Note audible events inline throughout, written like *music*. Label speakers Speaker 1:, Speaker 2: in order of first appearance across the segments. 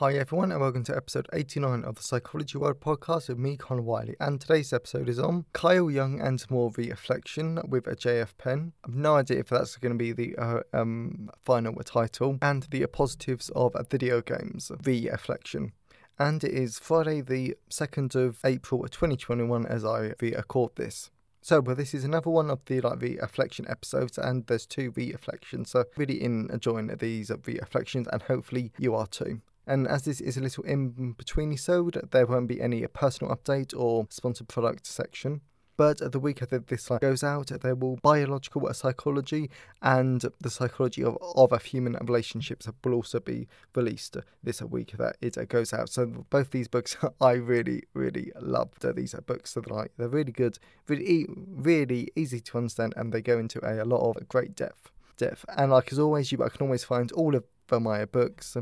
Speaker 1: Hi everyone, and welcome to episode 89 of the Psychology World podcast with me, Connor Whiteley. And today's episode is on Carl Jung and more reflection with a JF Penn. I've no idea if that's going to be the uh, um, final title, and the positives of video games, the reflection and it is Friday, the 2nd of April 2021, as I record this. So, but this is another one of the like the reflection episodes, and there's two reflections. So, really enjoying these reflections, and hopefully you are too. And as this is a little in between episode, there won't be any personal update or sponsored product section. But the week that this goes out, there will biological psychology and the psychology of, of human relationships will also be released this week that it goes out. So both these books *laughs* I really, really loved. These books like they're really good, really, really easy to understand, and they go into a, a lot of great depth. Depth. And like as always, you I can always find all of my books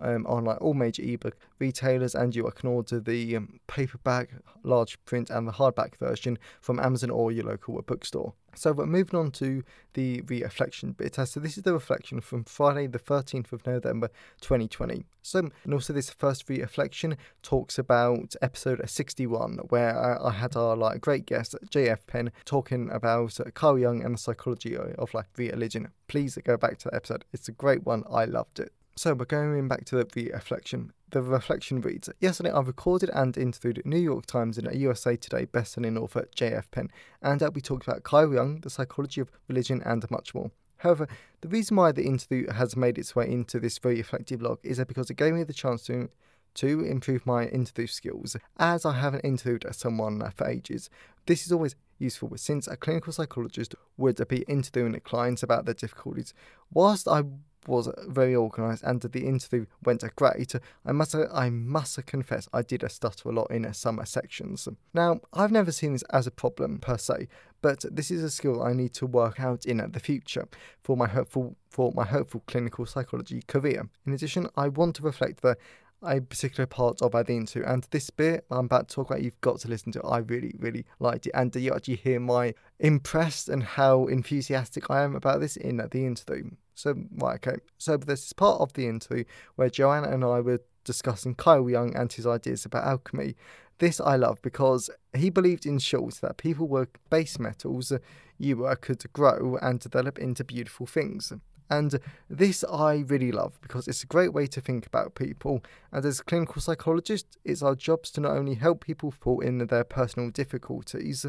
Speaker 1: um, on like all major ebook retailers, and you can order the um, paperback, large print, and the hardback version from Amazon or your local bookstore. So we're moving on to the reflection bit. So this is the reflection from Friday, the 13th of November 2020. So, and also this first reflection talks about episode 61, where I, I had our like great guest JF Penn talking about uh, Carl Jung and the psychology of like religion. Please go back to that episode. It's a great one. I loved it. So we're going back to the reflection. The reflection reads Yesterday I recorded and interviewed New York Times and USA Today bestselling author J.F. Penn, and we talked about Carl Jung, the psychology of religion, and much more. However, the reason why the interview has made its way into this very reflective log is that because it gave me the chance to to improve my interview skills, as I haven't interviewed someone for ages. This is always useful since a clinical psychologist would be interviewing clients about their difficulties. Whilst I was very organised and the interview went great, I must I must confess I did stutter a lot in some sections. Now I've never seen this as a problem per se, but this is a skill I need to work out in the future for my hopeful for my hopeful clinical psychology career. In addition, I want to reflect the a particular part of the interview. And this bit I'm about to talk about, you've got to listen to. I really, really liked it. And you actually hear my impressed and how enthusiastic I am about this in the interview. So, right, okay. So, this is part of the interview where Joanna and I were discussing Carl Jung and his ideas about alchemy. This I love because he believed in short that people were base metals you were could grow and develop into beautiful things. And this I really love because it's a great way to think about people. And as clinical psychologists, it's our jobs to not only help people fall in their personal difficulties,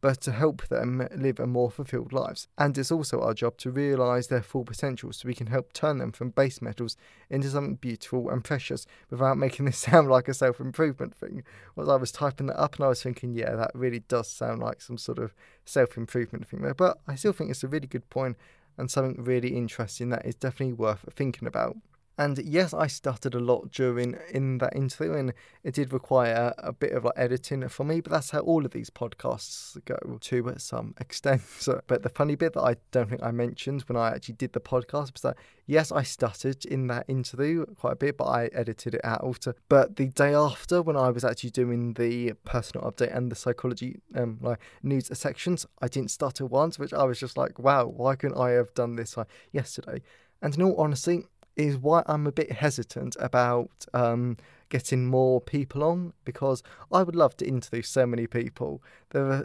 Speaker 1: but to help them live a more fulfilled lives. And it's also our job to realise their full potential so we can help turn them from base metals into something beautiful and precious without making this *laughs* sound like a self improvement thing. As I was typing that up and I was thinking, yeah, that really does sound like some sort of self improvement thing there. But I still think it's a really good point and something really interesting that is definitely worth thinking about. And yes, I stuttered a lot during in that interview, and it did require a bit of like editing for me. But that's how all of these podcasts go to some *laughs* extent. So, but the funny bit that I don't think I mentioned when I actually did the podcast was that yes, I stuttered in that interview quite a bit, but I edited it out. But the day after, when I was actually doing the personal update and the psychology um, like news sections, I didn't stutter once, which I was just like, wow, why couldn't I have done this like yesterday? And in all honesty, is why I'm a bit hesitant about um, getting more people on because I would love to interview so many people. There are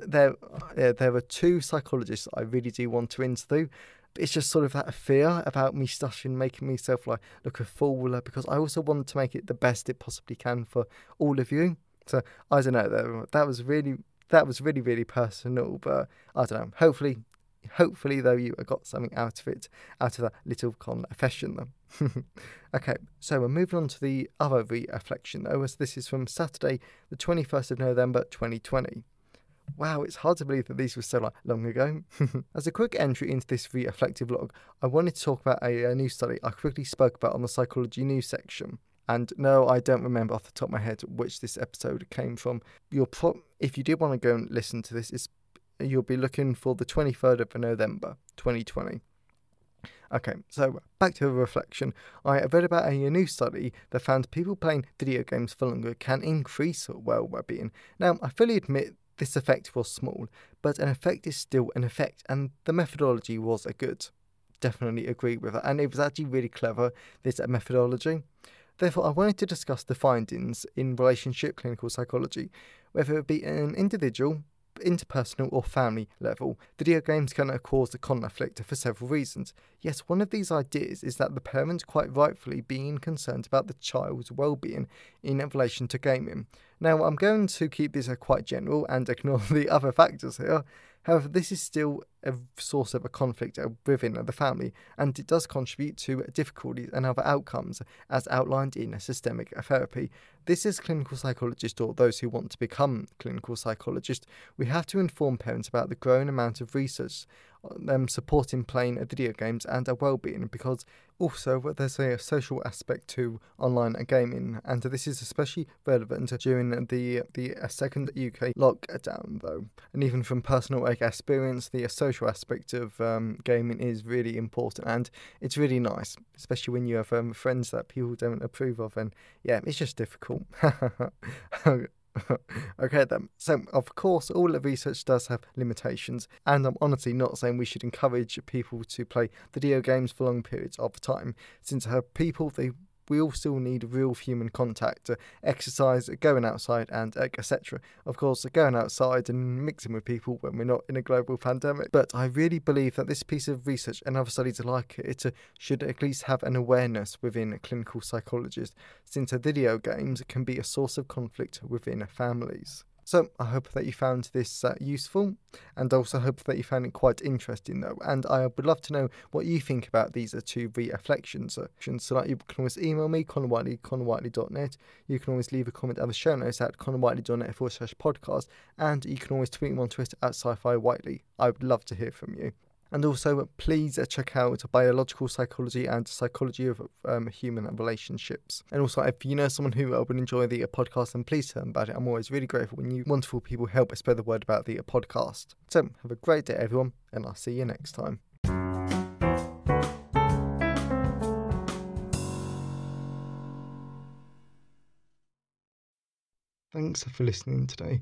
Speaker 1: there there are two psychologists I really do want to interview. But it's just sort of that fear about me stuttering, making myself like look a fool because I also want to make it the best it possibly can for all of you. So I don't know. That was really that was really really personal, but I don't know. Hopefully Hopefully, though, you got something out of it, out of that little confession. *laughs* okay, so we're moving on to the other reflection, though, as this is from Saturday, the 21st of November 2020. Wow, it's hard to believe that these were so like, long ago. *laughs* As a quick entry into this reflective log, I wanted to talk about a, a news study I quickly spoke about on the psychology news section. And no, I don't remember off the top of my head which this episode came from. You'll pro- if you did want to go and listen to this, it's, you'll be looking for the 23rd of November 2020. Okay, so back to the reflection. I read about a new study that found people playing video games for longer can increase well-being. Now, I fully admit this effect was small, but an effect is still an effect, and the methodology was a good. Definitely agree with that, and it was actually really clever, this methodology. Therefore, I wanted to discuss the findings in relationship clinical psychology, whether it be an individual, interpersonal or family level, video games can cause a conflict for several reasons. Yes, one of these ideas is that the parents quite rightfully being concerned about the child's well-being in relation to gaming. Now, I'm going to keep this quite general and *laughs* ignore the other factors here. However, this is still a source of a conflict uh, within the family, and it does contribute to difficulties and other outcomes, as outlined in systemic therapy. This is clinical psychologist or those who want to become clinical psychologist. We have to inform parents about the growing amount of research them supporting playing video games and a well-being because also there's a social aspect to online gaming and this is especially relevant during the the uh, second UK lockdown though and even from personal experience the social aspect of um, gaming is really important and it's really nice especially when you have um, friends that people don't approve of and yeah it's just difficult *laughs* okay then. So of course all the research does have limitations and I'm honestly not saying we should encourage people to play video games for long periods of time since people they we all still need real human contact, exercise, going outside, and etc. Of course, going outside and mixing with people when we're not in a global pandemic. But I really believe that this piece of research and other studies like it should at least have an awareness within clinical psychologists, since video games can be a source of conflict within families. So I hope that you found this uh, useful and also hope that you found it quite interesting though. And I would love to know what you think about these two reflections. So that you can always email me, connorwhiteley, connorwhiteley.net. You can always leave a comment at the show notes at connorwhiteley.net forward slash podcast. And you can always tweet me on Twitter at sci-fi whiteley. I would love to hear from you. And also, please uh, check out biological psychology and psychology of um, human relationships. And also, if you know someone who would enjoy the uh, podcast, then please tell them about it. I'm always really grateful when you wonderful people help spread the word about the uh, podcast. So, have a great day, everyone, and I'll see you next time. Thanks for listening today.